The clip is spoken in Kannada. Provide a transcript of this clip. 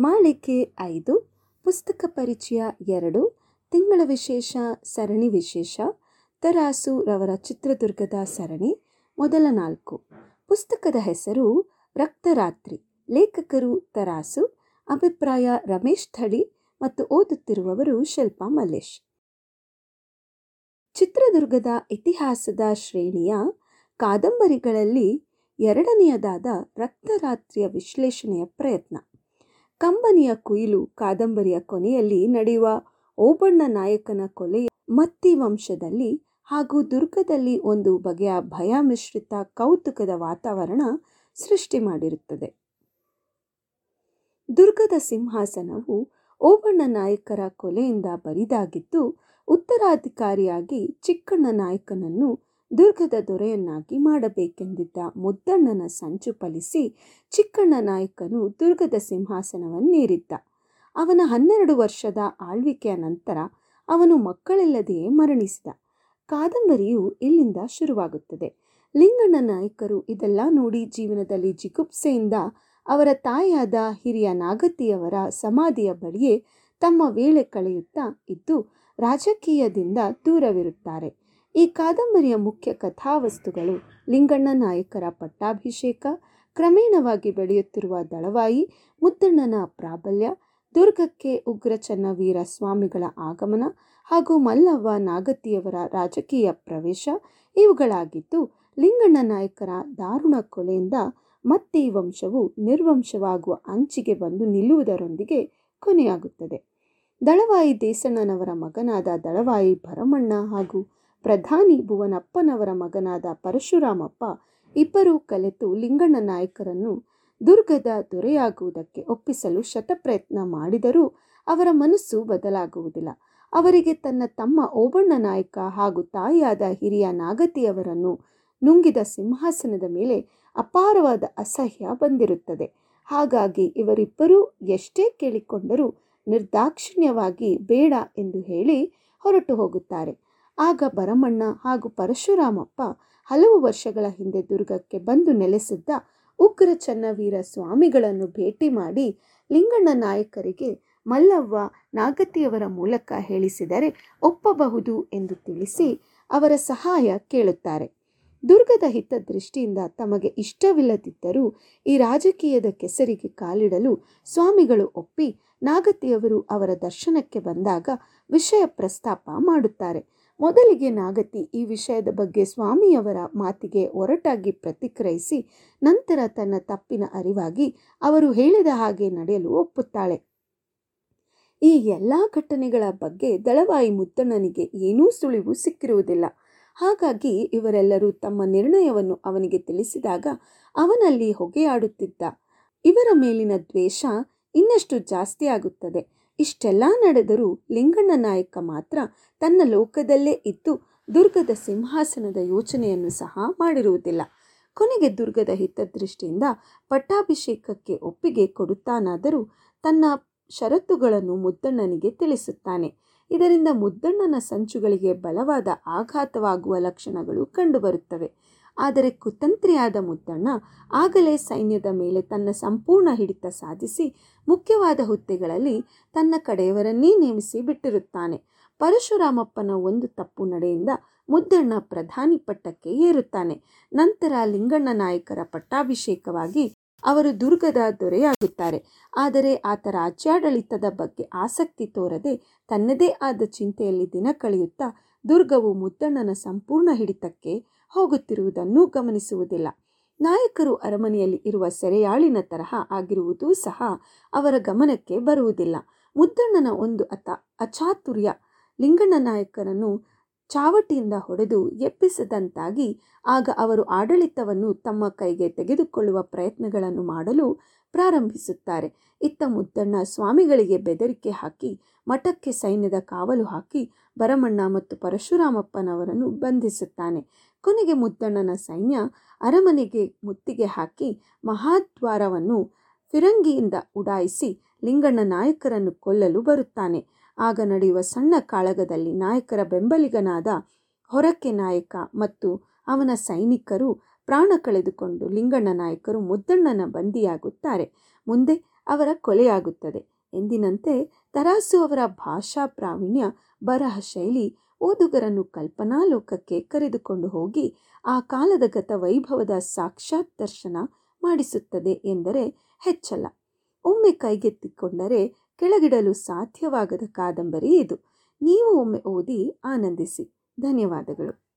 ಮಾಳಿಕೆ ಐದು, ಪುಸ್ತಕ ಪರಿಚಯ ಎರಡು, ತಿಂಗಳ ವಿಶೇಷ, ಸರಣಿ ವಿಶೇಷ, ತರಾಸು ರವರ ಚಿತ್ರದುರ್ಗದ ಸರಣಿ, ಮೊದಲ ನಾಲ್ಕು. ಪುಸ್ತಕದ ಹೆಸರು ರಕ್ತರಾತ್ರಿ. ಲೇಖಕರು ತರಾಸು, ಅಭಿಪ್ರಾಯ ರಮೇಶ್ ಥಳಿ ಮತ್ತು ಓದುತ್ತಿರುವವರು ಶಿಲ್ಪಾ ಮಲ್ಲೇಶ್. ಚಿತ್ರದುರ್ಗದ ಇತಿಹಾಸದ ಶ್ರೇಣಿಯ ಕಾದಂಬರಿಗಳಲ್ಲಿ ಎರಡನೆಯದಾದ ರಕ್ತರಾತ್ರಿಯ ವಿಶ್ಲೇಷಣೆಯ ಪ್ರಯತ್ನ. ಕಂಬನಿಯ ಕುಯಿಲು ಕಾದಂಬರಿಯ ಕೊನೆಯಲ್ಲಿ ನಡೆಯುವ ಓಬಣ್ಣ ನಾಯಕನ ಕೊಲೆಯ ಮತ್ತಿ ವಂಶದಲ್ಲಿ ಹಾಗೂ ದುರ್ಗದಲ್ಲಿ ಒಂದು ಬಗೆಯ ಭಯ ಮಿಶ್ರಿತ ಕೌತುಕದ ವಾತಾವರಣ ಸೃಷ್ಟಿ ಮಾಡಿರುತ್ತದೆ. ದುರ್ಗದ ಸಿಂಹಾಸನವು ಓಬಣ್ಣ ನಾಯಕರ ಕೊಲೆಯಿಂದ ಬರಿದಾಗಿದ್ದು, ಉತ್ತರಾಧಿಕಾರಿಯಾಗಿ ಚಿಕ್ಕಣ್ಣ ನಾಯಕನನ್ನು ದುರ್ಗದ ದೊರೆಯನ್ನಾಗಿ ಮಾಡಬೇಕೆಂದಿದ್ದ ಮುದ್ದಣ್ಣನ ಸಂಚು ಫಲಿಸಿ ಚಿಕ್ಕಣ್ಣ ನಾಯಕನು ದುರ್ಗದ ಸಿಂಹಾಸನವನ್ನೇರಿದ್ದ. ಅವನ ಹನ್ನೆರಡು ವರ್ಷದ ಆಳ್ವಿಕೆಯ ನಂತರ ಅವನು ಮಕ್ಕಳಿಲ್ಲದೆಯೇ ಮರಣಿಸಿದ. ಕಾದಂಬರಿಯು ಇಲ್ಲಿಂದ ಶುರುವಾಗುತ್ತದೆ. ಲಿಂಗಣ್ಣ ನಾಯಕರು ಇದೆಲ್ಲ ನೋಡಿ ಜೀವನದಲ್ಲಿ ಜಿಗುಪ್ಸೆಯಿಂದ ಅವರ ತಾಯಿಯಾದ ಹಿರಿಯ ನಾಗತಿಯವರ ಸಮಾಧಿಯ ಬಳಿಯೇ ತಮ್ಮ ವೇಳೆ ಕಳೆಯುತ್ತಾ ಇದ್ದು ರಾಜಕೀಯದಿಂದ ದೂರವಿರುತ್ತಾರೆ. ಈ ಕಾದಂಬರಿಯ ಮುಖ್ಯ ಕಥಾವಸ್ತುಗಳು ಲಿಂಗಣ್ಣ ನಾಯಕರ ಪಟ್ಟಾಭಿಷೇಕ, ಕ್ರಮೇಣವಾಗಿ ಬೆಳೆಯುತ್ತಿರುವ ದಳವಾಯಿ ಮುದ್ದಣ್ಣನ ಪ್ರಾಬಲ್ಯ, ದುರ್ಗಕ್ಕೆ ಉಗ್ರ ಚನ್ನವೀರ ಸ್ವಾಮಿಗಳ ಆಗಮನ ಹಾಗೂ ಮಲ್ಲವ್ವ ನಾಗತಿಯವರ ರಾಜಕೀಯ ಪ್ರವೇಶ ಇವುಗಳಾಗಿದ್ದು, ಲಿಂಗಣ್ಣ ನಾಯಕರ ದಾರುಣ ಕೊಲೆಯಿಂದ ಮತ್ತೆ ಈ ವಂಶವು ನಿರ್ವಂಶವಾಗುವ ಅಂಚಿಗೆ ಬಂದು ನಿಲ್ಲುವುದರೊಂದಿಗೆ ಕೊನೆಯಾಗುತ್ತದೆ. ದಳವಾಯಿ ದೇಸಣ್ಣನವರ ಮಗನಾದ ದಳವಾಯಿ ಭರಮಣ್ಣ ಹಾಗೂ ಪ್ರಧಾನಿ ಭುವನಪ್ಪನವರ ಮಗನಾದ ಪರಶುರಾಮಪ್ಪ ಇಬ್ಬರೂ ಕಲೆತು ಲಿಂಗಣ್ಣ ನಾಯಕರನ್ನು ದುರ್ಗದ ದೊರೆಯಾಗುವುದಕ್ಕೆ ಒಪ್ಪಿಸಲು ಶತಪ್ರಯತ್ನ ಮಾಡಿದರೂ ಅವರ ಮನಸ್ಸು ಬದಲಾಗುವುದಿಲ್ಲ. ಅವರಿಗೆ ತನ್ನ ತಮ್ಮ ಓಬಣ್ಣ ನಾಯಕ ಹಾಗೂ ತಾಯಿಯಾದ ಹಿರಿಯ ನಾಗತಿಯವರನ್ನು ನುಂಗಿದ ಸಿಂಹಾಸನದ ಮೇಲೆ ಅಪಾರವಾದ ಅಸಹ್ಯ ಬಂದಿರುತ್ತದೆ. ಹಾಗಾಗಿ ಇವರಿಬ್ಬರೂ ಎಷ್ಟೇ ಕೇಳಿಕೊಂಡರೂ ನಿರ್ದಾಕ್ಷಿಣ್ಯವಾಗಿ ಬೇಡ ಎಂದು ಹೇಳಿ ಹೊರಟು ಹೋಗುತ್ತಾರೆ. ಆಗ ಭರಮಣ್ಣ ಹಾಗೂ ಪರಶುರಾಮಪ್ಪ ಹಲವು ವರ್ಷಗಳ ಹಿಂದೆ ದುರ್ಗಕ್ಕೆ ಬಂದು ನೆಲೆಸಿದ್ದ ಉಗ್ರ ಚನ್ನವೀರ ಸ್ವಾಮಿಗಳನ್ನು ಭೇಟಿ ಮಾಡಿ ಲಿಂಗಣ್ಣ ನಾಯಕರಿಗೆ, ಮಲ್ಲವ್ವ ನಾಗತಿಯವರ ಮೂಲಕ ಹೇಳಿಸಿದರೆ ಒಪ್ಪಬಹುದು ಎಂದು ತಿಳಿಸಿ ಅವರ ಸಹಾಯ ಕೇಳುತ್ತಾರೆ. ದುರ್ಗದ ಹಿತದೃಷ್ಟಿಯಿಂದ ತಮಗೆ ಇಷ್ಟವಿಲ್ಲದಿದ್ದರೂ ಈ ರಾಜಕೀಯದ ಕೆಸರಿಗೆ ಕಾಲಿಡಲು ಸ್ವಾಮಿಗಳು ಒಪ್ಪಿ ನಾಗತಿಯವರು ಅವರ ದರ್ಶನಕ್ಕೆ ಬಂದಾಗ ವಿಷಯ ಪ್ರಸ್ತಾಪ ಮಾಡುತ್ತಾರೆ. ಮೊದಲಿಗೆ ನಾಗತಿ ಈ ವಿಷಯದ ಬಗ್ಗೆ ಸ್ವಾಮಿಯವರ ಮಾತಿಗೆ ಒರಟಾಗಿ ಪ್ರತಿಕ್ರಿಯಿಸಿ ನಂತರ ತನ್ನ ತಪ್ಪಿನ ಅರಿವಾಗಿ ಅವರು ಹೇಳಿದ ಹಾಗೆ ನಡೆಯಲು ಒಪ್ಪುತ್ತಾಳೆ. ಈ ಎಲ್ಲ ಘಟನೆಗಳ ಬಗ್ಗೆ ದಳವಾಯಿ ಮುದ್ದಣ್ಣನಿಗೆ ಏನೂ ಸುಳಿವು ಸಿಕ್ಕಿರುವುದಿಲ್ಲ. ಹಾಗಾಗಿ ಇವರೆಲ್ಲರೂ ತಮ್ಮ ನಿರ್ಣಯವನ್ನು ಅವನಿಗೆ ತಿಳಿಸಿದಾಗ ಅವನಲ್ಲಿ ಹೊಗೆಯಾಡುತ್ತಿದ್ದ. ಇವರ ಮೇಲಿನ ದ್ವೇಷ ಇನ್ನಷ್ಟು ಜಾಸ್ತಿ ಆಗುತ್ತದೆ ಇಷ್ಟೆಲ್ಲ ನಡೆದರೂ ಲಿಂಗಣ್ಣ ನಾಯಕ ಮಾತ್ರ ತನ್ನ ಲೋಕದಲ್ಲೇ ಇದ್ದು ದುರ್ಗದ ಸಿಂಹಾಸನದ ಯೋಚನೆಯನ್ನು ಸಹ ಮಾಡಿರುವುದಿಲ್ಲ. ಕೊನೆಗೆ ದುರ್ಗದ ಹಿತದೃಷ್ಟಿಯಿಂದ ಪಟ್ಟಾಭಿಷೇಕಕ್ಕೆ ಒಪ್ಪಿಗೆ ಕೊಡುತ್ತಾನಾದರೂ ತನ್ನ ಷರತ್ತುಗಳನ್ನು ಮುದ್ದಣ್ಣನಿಗೆ ತಿಳಿಸುತ್ತಾನೆ. ಇದರಿಂದ ಮುದ್ದಣ್ಣನ ಸಂಚುಗಳಿಗೆ ಬಲವಾದ ಆಘಾತವಾಗುವ ಲಕ್ಷಣಗಳು ಕಂಡುಬರುತ್ತವೆ. ಆದರೆ ಕುತಂತ್ರಿಯಾದ ಮುದ್ದಣ್ಣ ಆಗಲೇ ಸೈನ್ಯದ ಮೇಲೆ ತನ್ನ ಸಂಪೂರ್ಣ ಹಿಡಿತ ಸಾಧಿಸಿ ಮುಖ್ಯವಾದ ಹುದ್ದೆಗಳಲ್ಲಿ ತನ್ನ ಕಡೆಯವರನ್ನೇ ನೇಮಿಸಿ ಬಿಟ್ಟಿರುತ್ತಾನೆ. ಪರಶುರಾಮಪ್ಪನ ಒಂದು ತಪ್ಪು ನಡೆಯಿಂದ ಮುದ್ದಣ್ಣ ಪ್ರಧಾನಿ ಪಟ್ಟಕ್ಕೆ ಏರುತ್ತಾನೆ. ನಂತರ ಲಿಂಗಣ್ಣ ನಾಯಕರ ಪಟ್ಟಾಭಿಷೇಕವಾಗಿ ಅವರು ದುರ್ಗದ ದೊರೆಯಾಗುತ್ತಾರೆ. ಆದರೆ ಆತ ರಾಜ್ಯಾಡಳಿತದ ಬಗ್ಗೆ ಆಸಕ್ತಿ ತೋರದೆ ತನ್ನದೇ ಆದ ಚಿಂತೆಯಲ್ಲಿ ದಿನ ಕಳೆಯುತ್ತಾ ದುರ್ಗವು ಮುದ್ದಣ್ಣನ ಸಂಪೂರ್ಣ ಹಿಡಿತಕ್ಕೆ ಹೋಗುತ್ತಿರುವುದನ್ನು ಗಮನಿಸುವುದಿಲ್ಲ. ನಾಯಕರು ಅರಮನೆಯಲ್ಲಿ ಇರುವ ಸೆರೆಯಾಳಿನ ತರಹ ಆಗಿರುವುದೂ ಸಹ ಅವರ ಗಮನಕ್ಕೆ ಬರುವುದಿಲ್ಲ. ಮುದ್ದಣ್ಣನ ಒಂದು ಅತ ಅಚಾತುರ್ಯ ಲಿಂಗಣ್ಣ ನಾಯಕರನ್ನು ಚಾವಟಿಯಿಂದ ಹೊಡೆದು ಎಪ್ಪಿಸದಂತಾಗಿ ಆಗ ಅವರು ಆಡಳಿತವನ್ನು ತಮ್ಮ ಕೈಗೆ ತೆಗೆದುಕೊಳ್ಳುವ ಪ್ರಯತ್ನಗಳನ್ನು ಮಾಡಲು ಪ್ರಾರಂಭಿಸುತ್ತಾರೆ. ಇತ್ತ ಮುದ್ದಣ್ಣ ಸ್ವಾಮಿಗಳಿಗೆ ಬೆದರಿಕೆ ಹಾಕಿ, ಮಠಕ್ಕೆ ಸೈನ್ಯದ ಕಾವಲು ಹಾಕಿ ಭರಮಣ್ಣ ಮತ್ತು ಪರಶುರಾಮಪ್ಪನವರನ್ನು ಬಂಧಿಸುತ್ತಾನೆ. ಕೊನೆಗೆ ಮುದ್ದಣ್ಣನ ಸೈನ್ಯ ಅರಮನೆಗೆ ಮುತ್ತಿಗೆ ಹಾಕಿ ಮಹಾದ್ವಾರವನ್ನು ಫಿರಂಗಿಯಿಂದ ಉಡಾಯಿಸಿ ಲಿಂಗಣ್ಣ ನಾಯಕರನ್ನು ಕೊಲ್ಲಲು ಬರುತ್ತಾನೆ. ಆಗ ನಡೆಯುವ ಸಣ್ಣ ಕಾಳಗದಲ್ಲಿ ನಾಯಕರ ಬೆಂಬಲಿಗನಾದ ಹೊರಕ್ಕೆ ನಾಯಕ ಮತ್ತು ಅವನ ಸೈನಿಕರು ಪ್ರಾಣ ಕಳೆದುಕೊಂಡು ಲಿಂಗಣ್ಣ ನಾಯಕರು ಮುದ್ದಣ್ಣನ ಬಂದಿಯಾಗುತ್ತಾರೆ. ಮುಂದೆ ಅವರ ಕೊಲೆಯಾಗುತ್ತದೆ. ಎಂದಿನಂತೆ ತರಾಸು ಅವರ ಭಾಷಾ ಪ್ರಾವೀಣ್ಯ, ಬರಹ ಶೈಲಿ, ಓದುಗರನ್ನು ಕಲ್ಪನಾ ಲೋಕಕ್ಕೆ ಕರೆದುಕೊಂಡು ಹೋಗಿ ಆ ಕಾಲದ ಗತ ವೈಭವದ ಸಾಕ್ಷಾತ್ ದರ್ಶನ ಮಾಡಿಸುತ್ತದೆ ಎಂದರೆ ಹೆಚ್ಚಲ್ಲ. ಒಮ್ಮೆ ಕೈಗೆತ್ತಿಕೊಂಡರೆ ಕೆಳಗಿಡಲು ಸಾಧ್ಯವಾಗದ ಕಾದಂಬರಿ ಇದು. ನೀವು ಒಮ್ಮೆ ಓದಿ ಆನಂದಿಸಿ. ಧನ್ಯವಾದಗಳು.